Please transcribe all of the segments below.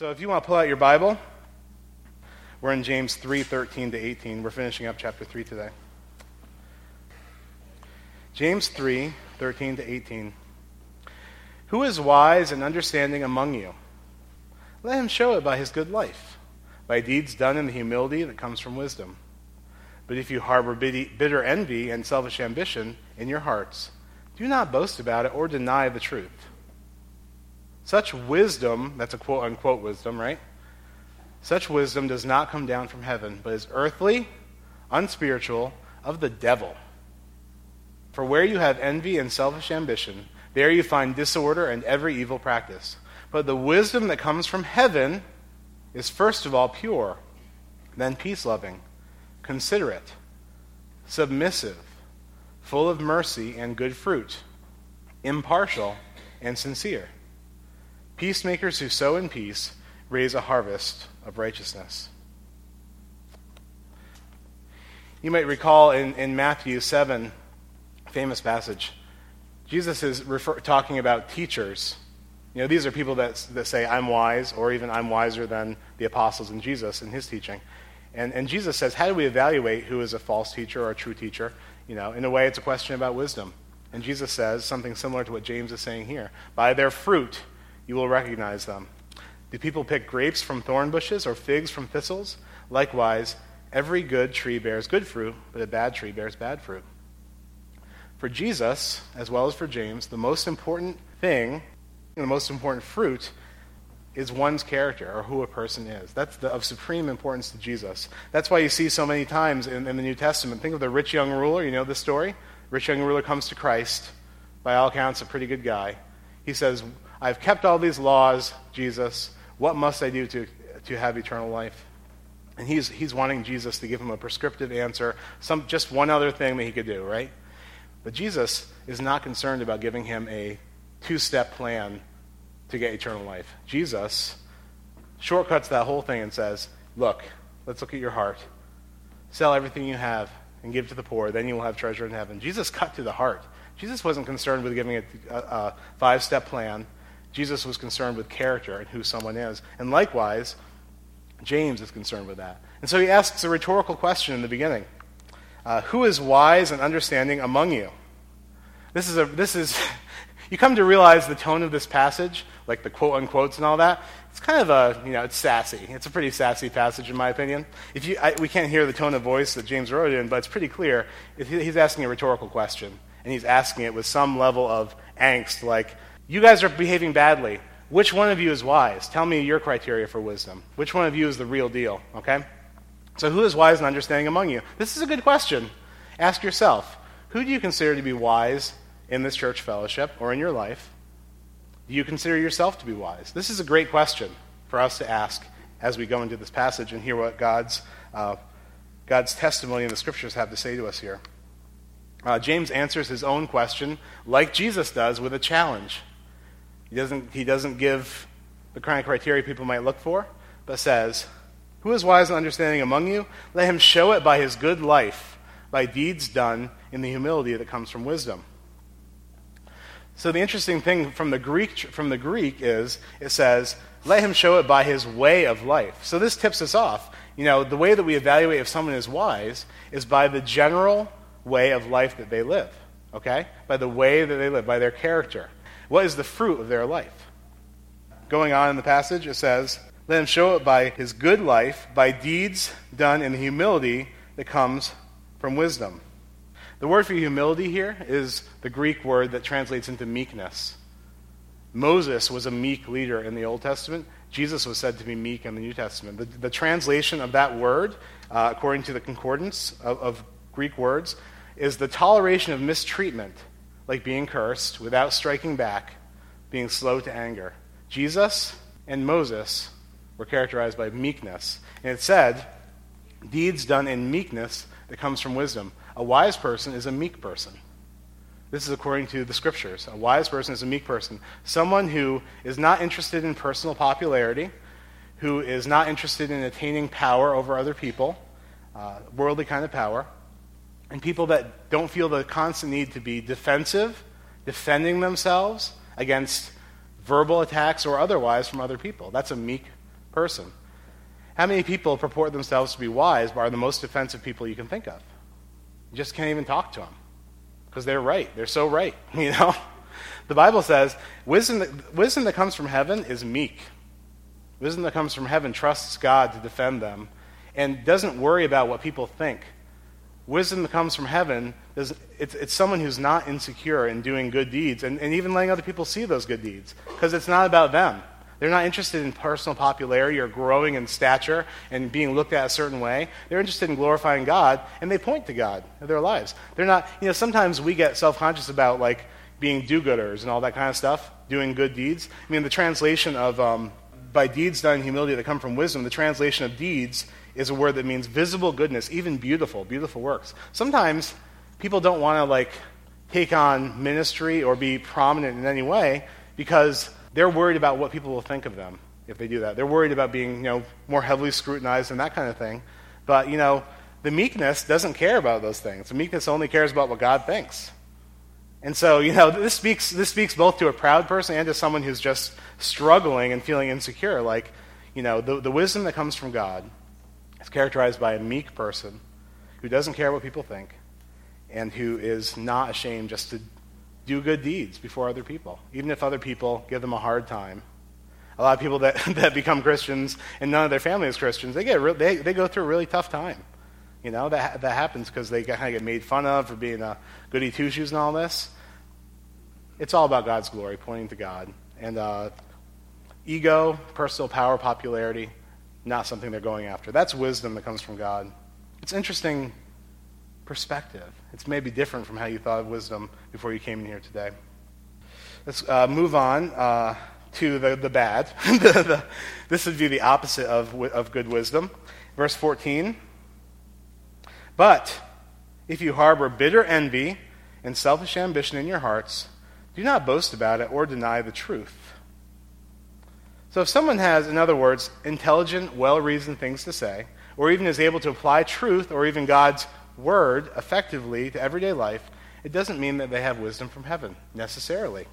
So if you want to pull out your Bible, we're in James 3 13 to 18. We're finishing up chapter 3 today. James 3 13 to 18. Who is wise and understanding among you? Let him show it by his good life, by deeds done in the humility that comes from wisdom. But if you harbor bitter envy and selfish ambition in your hearts, do not boast about it or deny the truth. Such wisdom, that's a quote unquote wisdom, right? Such wisdom does not come down from heaven, but is earthly, unspiritual, of the devil. For where you have envy and selfish ambition, there you find disorder and every evil practice. But the wisdom that comes from heaven is first of all pure, then peace loving, considerate, submissive, full of mercy and good fruit, impartial and sincere. Peacemakers who sow in peace raise a harvest of righteousness. You might recall in, in Matthew 7, famous passage, Jesus is refer- talking about teachers you know, these are people that, that say, I'm wise, or even I'm wiser than the apostles and Jesus in his teaching. And, and Jesus says, how do we evaluate who is a false teacher or a true teacher? You know, in a way, it's a question about wisdom. And Jesus says something similar to what James is saying here. By their fruit, you will recognize them. Do people pick grapes from thorn bushes or figs from thistles? Likewise, every good tree bears good fruit, but a bad tree bears bad fruit. For Jesus, as well as for James, the most important thing the most important fruit is one's character or who a person is. That's the, of supreme importance to Jesus. That's why you see so many times in, in the New Testament. Think of the rich young ruler. You know this story? Rich young ruler comes to Christ. By all accounts, a pretty good guy. He says, I've kept all these laws, Jesus. What must I do to, to have eternal life? And he's, he's wanting Jesus to give him a prescriptive answer, some, just one other thing that he could do, right? But Jesus is not concerned about giving him a two step plan to get eternal life. Jesus shortcuts that whole thing and says, Look, let's look at your heart. Sell everything you have and give to the poor, then you will have treasure in heaven. Jesus cut to the heart. Jesus wasn't concerned with giving a, a, a five step plan. Jesus was concerned with character and who someone is. And likewise, James is concerned with that. And so he asks a rhetorical question in the beginning uh, Who is wise and understanding among you? This is, a, this is you come to realize the tone of this passage, like the quote unquotes and all that, it's kind of a, you know, it's sassy. It's a pretty sassy passage, in my opinion. If you, I, we can't hear the tone of voice that James wrote in, but it's pretty clear. He's asking a rhetorical question, and he's asking it with some level of angst, like, you guys are behaving badly. Which one of you is wise? Tell me your criteria for wisdom. Which one of you is the real deal, okay? So, who is wise and understanding among you? This is a good question. Ask yourself who do you consider to be wise in this church fellowship or in your life, do you consider yourself to be wise? This is a great question for us to ask as we go into this passage and hear what God's, uh, God's testimony in the scriptures have to say to us here. Uh, James answers his own question like Jesus does with a challenge. He doesn't, he doesn't give the kind of criteria people might look for, but says, Who is wise and understanding among you? Let him show it by his good life, by deeds done in the humility that comes from wisdom. So the interesting thing from the Greek from the Greek is it says, "Let him show it by his way of life." So this tips us off. You know, the way that we evaluate if someone is wise is by the general way of life that they live. Okay? By the way that they live, by their character. What is the fruit of their life? Going on in the passage, it says, Let him show it by his good life, by deeds done in the humility that comes from wisdom. The word for humility here is the Greek word that translates into meekness. Moses was a meek leader in the Old Testament. Jesus was said to be meek in the New Testament. The, the translation of that word, uh, according to the concordance of, of Greek words, is the toleration of mistreatment, like being cursed, without striking back, being slow to anger. Jesus and Moses were characterized by meekness. And it said, deeds done in meekness that comes from wisdom. A wise person is a meek person. This is according to the scriptures. A wise person is a meek person. Someone who is not interested in personal popularity, who is not interested in attaining power over other people, uh, worldly kind of power, and people that don't feel the constant need to be defensive, defending themselves against verbal attacks or otherwise from other people. That's a meek person. How many people purport themselves to be wise but are the most offensive people you can think of? You just can't even talk to them because they're right. They're so right, you know? The Bible says wisdom that, wisdom that comes from heaven is meek. Wisdom that comes from heaven trusts God to defend them and doesn't worry about what people think. Wisdom that comes from heaven, it's, it's someone who's not insecure in doing good deeds and, and even letting other people see those good deeds because it's not about them. They're not interested in personal popularity or growing in stature and being looked at a certain way. They're interested in glorifying God, and they point to God in their lives. They're not, you know, sometimes we get self conscious about like being do gooders and all that kind of stuff, doing good deeds. I mean, the translation of um, by deeds done in humility that come from wisdom, the translation of deeds is a word that means visible goodness, even beautiful, beautiful works. Sometimes people don't want to like take on ministry or be prominent in any way because they're worried about what people will think of them if they do that. They're worried about being, you know, more heavily scrutinized and that kind of thing. But, you know, the meekness doesn't care about those things. The meekness only cares about what God thinks. And so, you know, this speaks, this speaks both to a proud person and to someone who's just struggling and feeling insecure. Like, you know, the, the wisdom that comes from God is characterized by a meek person who doesn't care what people think and who is not ashamed just to do good deeds before other people, even if other people give them a hard time. A lot of people that, that become Christians and none of their family is Christians, they, get re- they, they go through a really tough time. You know, that, that happens because they kind of get made fun of for being a goody two shoes and all this. It's all about God's glory, pointing to God. And uh, ego, personal power, popularity, not something they're going after. That's wisdom that comes from God. It's interesting perspective. It's maybe different from how you thought of wisdom before you came in here today. Let's uh, move on uh, to the, the bad. the, the, this would be the opposite of, of good wisdom. Verse 14. But if you harbor bitter envy and selfish ambition in your hearts, do not boast about it or deny the truth. So, if someone has, in other words, intelligent, well reasoned things to say, or even is able to apply truth or even God's word effectively to everyday life, it doesn't mean that they have wisdom from heaven, necessarily.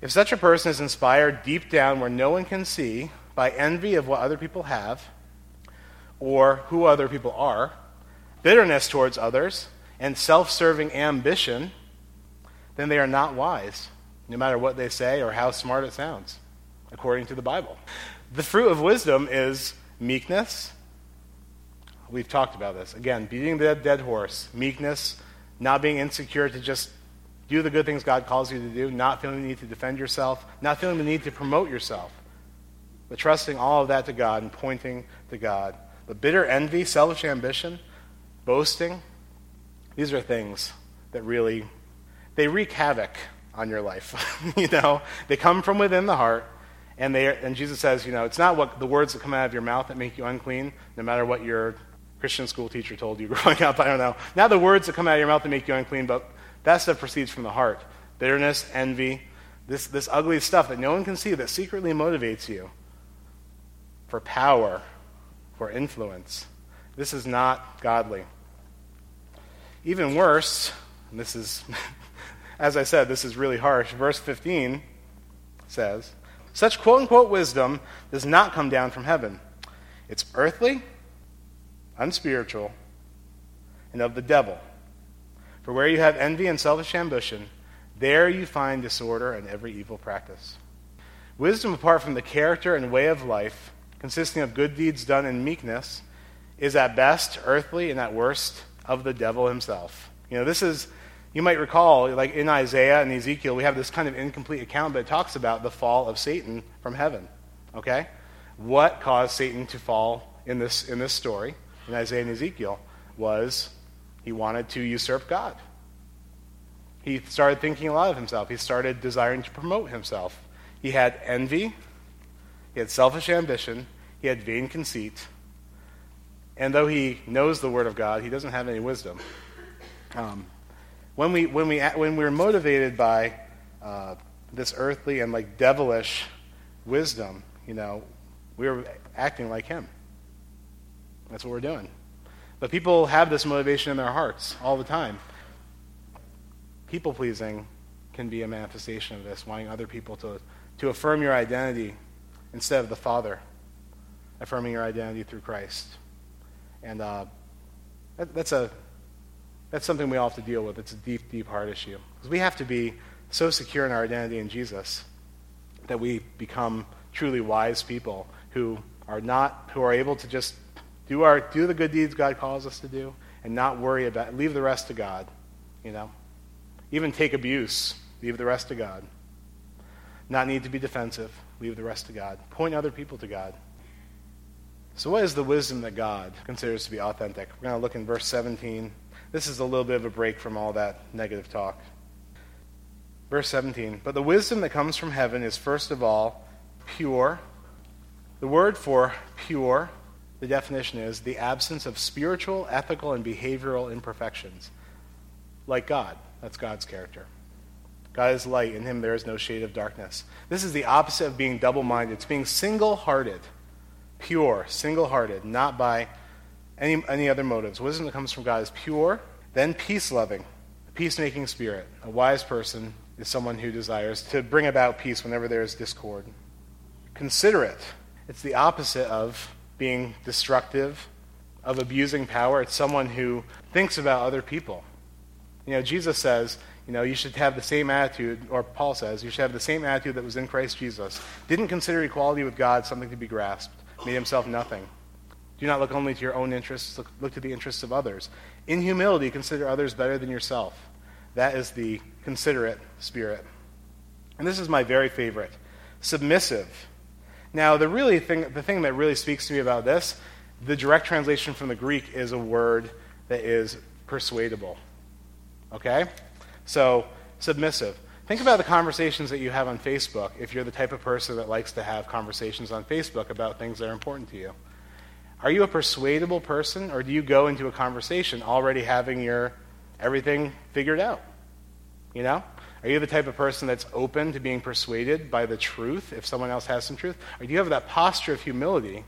If such a person is inspired deep down where no one can see by envy of what other people have, or who other people are, bitterness towards others, and self serving ambition, then they are not wise, no matter what they say or how smart it sounds according to the Bible. The fruit of wisdom is meekness. We've talked about this. Again, beating the dead horse, meekness, not being insecure to just do the good things God calls you to do, not feeling the need to defend yourself, not feeling the need to promote yourself, but trusting all of that to God and pointing to God. But bitter envy, selfish ambition, boasting, these are things that really they wreak havoc on your life. you know, they come from within the heart and, they, and Jesus says, you know, it's not what the words that come out of your mouth that make you unclean, no matter what your Christian school teacher told you growing up. I don't know. Not the words that come out of your mouth that make you unclean, but that stuff proceeds from the heart. Bitterness, envy, this, this ugly stuff that no one can see that secretly motivates you for power, for influence. This is not godly. Even worse, and this is, as I said, this is really harsh. Verse 15 says, such quote unquote wisdom does not come down from heaven. It's earthly, unspiritual, and of the devil. For where you have envy and selfish ambition, there you find disorder and every evil practice. Wisdom, apart from the character and way of life, consisting of good deeds done in meekness, is at best earthly and at worst of the devil himself. You know, this is you might recall, like in Isaiah and Ezekiel, we have this kind of incomplete account, but it talks about the fall of Satan from heaven. Okay? What caused Satan to fall in this, in this story, in Isaiah and Ezekiel, was he wanted to usurp God. He started thinking a lot of himself. He started desiring to promote himself. He had envy, he had selfish ambition, he had vain conceit. And though he knows the Word of God, he doesn't have any wisdom. Um, when, we, when, we, when we're motivated by uh, this earthly and like devilish wisdom, you know, we're acting like him. That's what we're doing. But people have this motivation in their hearts all the time. People pleasing can be a manifestation of this, wanting other people to, to affirm your identity instead of the Father affirming your identity through Christ. And uh, that, that's, a, that's something we all have to deal with. It's a deep, deep heart issue. Because we have to be so secure in our identity in Jesus that we become truly wise people who are not, who are able to just do, our, do the good deeds God calls us to do and not worry about, leave the rest to God, you know. Even take abuse, leave the rest to God. Not need to be defensive, leave the rest to God. Point other people to God. So, what is the wisdom that God considers to be authentic? We're going to look in verse 17. This is a little bit of a break from all that negative talk. Verse 17. But the wisdom that comes from heaven is first of all pure. The word for pure, the definition is the absence of spiritual, ethical, and behavioral imperfections. Like God. That's God's character. God is light. In him there is no shade of darkness. This is the opposite of being double minded. It's being single hearted, pure, single hearted, not by any, any other motives. Wisdom that comes from God is pure, then peace loving, a peacemaking spirit. A wise person is someone who desires to bring about peace whenever there is discord. Considerate. It's the opposite of being destructive, of abusing power. It's someone who thinks about other people. You know, Jesus says, you know, you should have the same attitude, or Paul says, you should have the same attitude that was in Christ Jesus. Didn't consider equality with God something to be grasped, made himself nothing. Do not look only to your own interests, look, look to the interests of others. In humility, consider others better than yourself. That is the considerate spirit. And this is my very favorite submissive. Now, the, really thing, the thing that really speaks to me about this, the direct translation from the Greek is a word that is persuadable. Okay? So, submissive. Think about the conversations that you have on Facebook if you're the type of person that likes to have conversations on Facebook about things that are important to you. Are you a persuadable person, or do you go into a conversation already having your everything figured out? You know? Are you the type of person that's open to being persuaded by the truth if someone else has some truth? Or do you have that posture of humility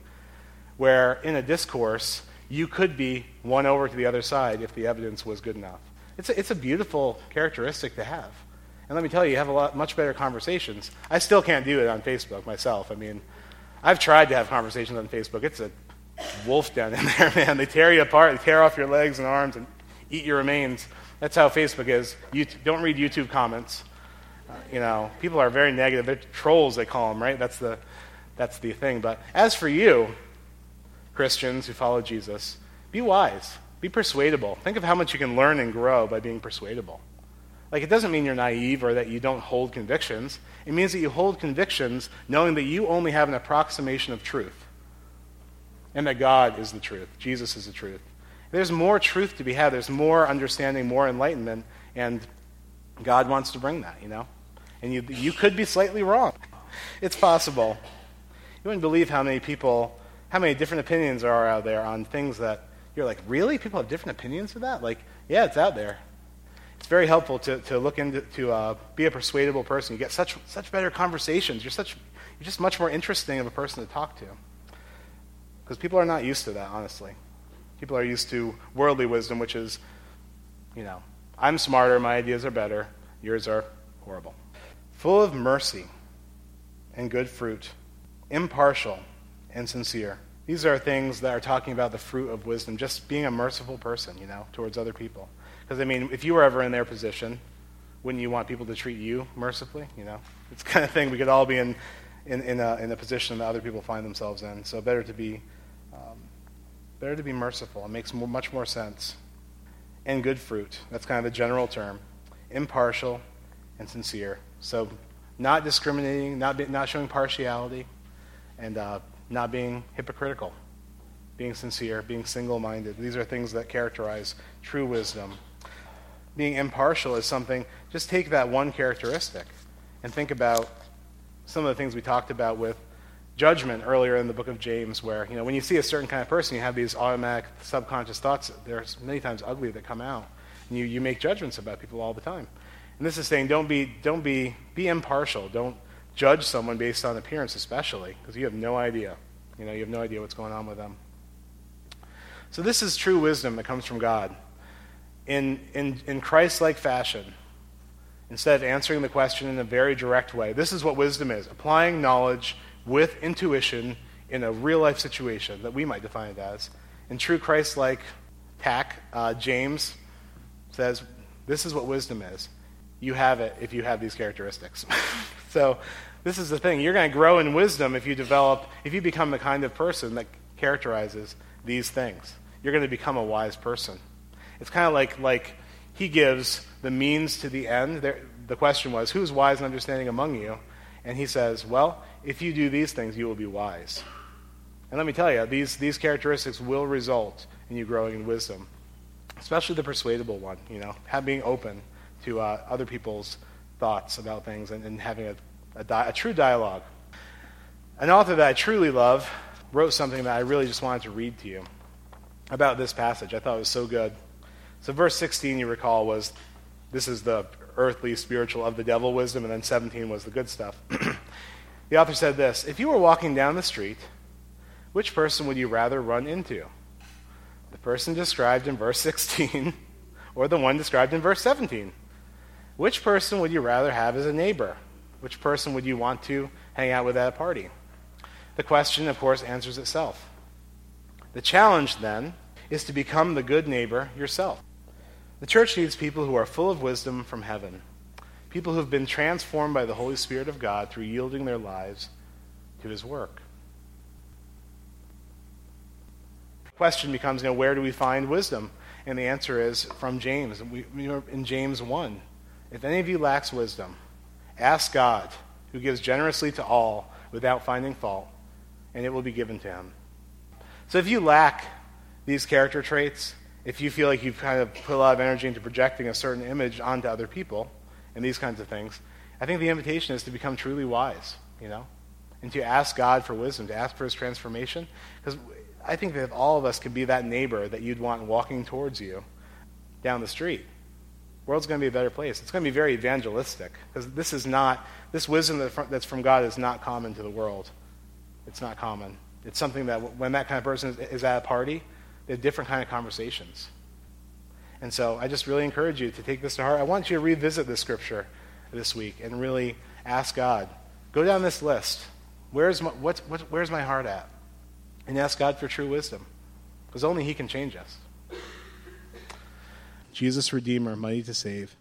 where in a discourse you could be won over to the other side if the evidence was good enough? It's a, it's a beautiful characteristic to have. And let me tell you, you have a lot much better conversations. I still can't do it on Facebook myself. I mean, I've tried to have conversations on Facebook. It's a wolf down in there, man. They tear you apart, they tear off your legs and arms and eat your remains. That's how Facebook is. You don't read YouTube comments. Uh, you know, people are very negative. They're trolls, they call them, right? That's the, that's the thing. But as for you, Christians who follow Jesus, be wise. Be persuadable. Think of how much you can learn and grow by being persuadable. Like, it doesn't mean you're naive or that you don't hold convictions. It means that you hold convictions knowing that you only have an approximation of truth and that God is the truth. Jesus is the truth. There's more truth to be had. There's more understanding, more enlightenment, and God wants to bring that, you know? And you, you could be slightly wrong. It's possible. You wouldn't believe how many people, how many different opinions are out there on things that you're like, really? People have different opinions of that? Like, yeah, it's out there. It's very helpful to, to look into, to uh, be a persuadable person. You get such, such better conversations. You're, such, you're just much more interesting of a person to talk to. Because people are not used to that, honestly. People are used to worldly wisdom, which is, you know, I'm smarter, my ideas are better, yours are horrible. Full of mercy and good fruit, impartial and sincere. These are things that are talking about the fruit of wisdom, just being a merciful person, you know, towards other people. Because, I mean, if you were ever in their position, wouldn't you want people to treat you mercifully? You know, it's the kind of thing we could all be in, in, in, a, in a position that other people find themselves in. So, better to be Better to be merciful. It makes more, much more sense. And good fruit. That's kind of a general term. Impartial and sincere. So, not discriminating, not, be, not showing partiality, and uh, not being hypocritical. Being sincere, being single minded. These are things that characterize true wisdom. Being impartial is something, just take that one characteristic and think about some of the things we talked about with judgment earlier in the book of James, where you know when you see a certain kind of person, you have these automatic subconscious thoughts. There's many times ugly that come out, and you, you make judgments about people all the time. And this is saying don't be don't be be impartial. Don't judge someone based on appearance, especially because you have no idea. You know you have no idea what's going on with them. So this is true wisdom that comes from God. In in in Christ-like fashion, instead of answering the question in a very direct way, this is what wisdom is: applying knowledge with intuition in a real life situation that we might define it as. In true Christ like tack, uh, James says, This is what wisdom is. You have it if you have these characteristics. so, this is the thing. You're going to grow in wisdom if you develop, if you become the kind of person that characterizes these things. You're going to become a wise person. It's kind of like, like he gives the means to the end. There, the question was, Who's wise and understanding among you? And he says, Well, if you do these things, you will be wise. And let me tell you, these, these characteristics will result in you growing in wisdom, especially the persuadable one, you know, being open to uh, other people's thoughts about things and, and having a, a, di- a true dialogue. An author that I truly love wrote something that I really just wanted to read to you about this passage. I thought it was so good. So, verse 16, you recall, was this is the earthly, spiritual, of the devil wisdom, and then 17 was the good stuff. the author said this If you were walking down the street, which person would you rather run into? The person described in verse 16 or the one described in verse 17? Which person would you rather have as a neighbor? Which person would you want to hang out with at a party? The question, of course, answers itself. The challenge, then, is to become the good neighbor yourself. The church needs people who are full of wisdom from heaven, people who have been transformed by the Holy Spirit of God through yielding their lives to his work. The question becomes, you where do we find wisdom? And the answer is from James. We, in James 1. If any of you lacks wisdom, ask God, who gives generously to all without finding fault, and it will be given to him. So if you lack these character traits, if you feel like you've kind of put a lot of energy into projecting a certain image onto other people and these kinds of things, I think the invitation is to become truly wise, you know, and to ask God for wisdom, to ask for his transformation. Because I think that if all of us could be that neighbor that you'd want walking towards you down the street, the world's going to be a better place. It's going to be very evangelistic because this is not, this wisdom that's from God is not common to the world. It's not common. It's something that when that kind of person is at a party, they have different kind of conversations. And so I just really encourage you to take this to heart. I want you to revisit this scripture this week and really ask God. Go down this list. Where's my, what's, what, where's my heart at? And ask God for true wisdom. Because only He can change us. Jesus, Redeemer, mighty to save.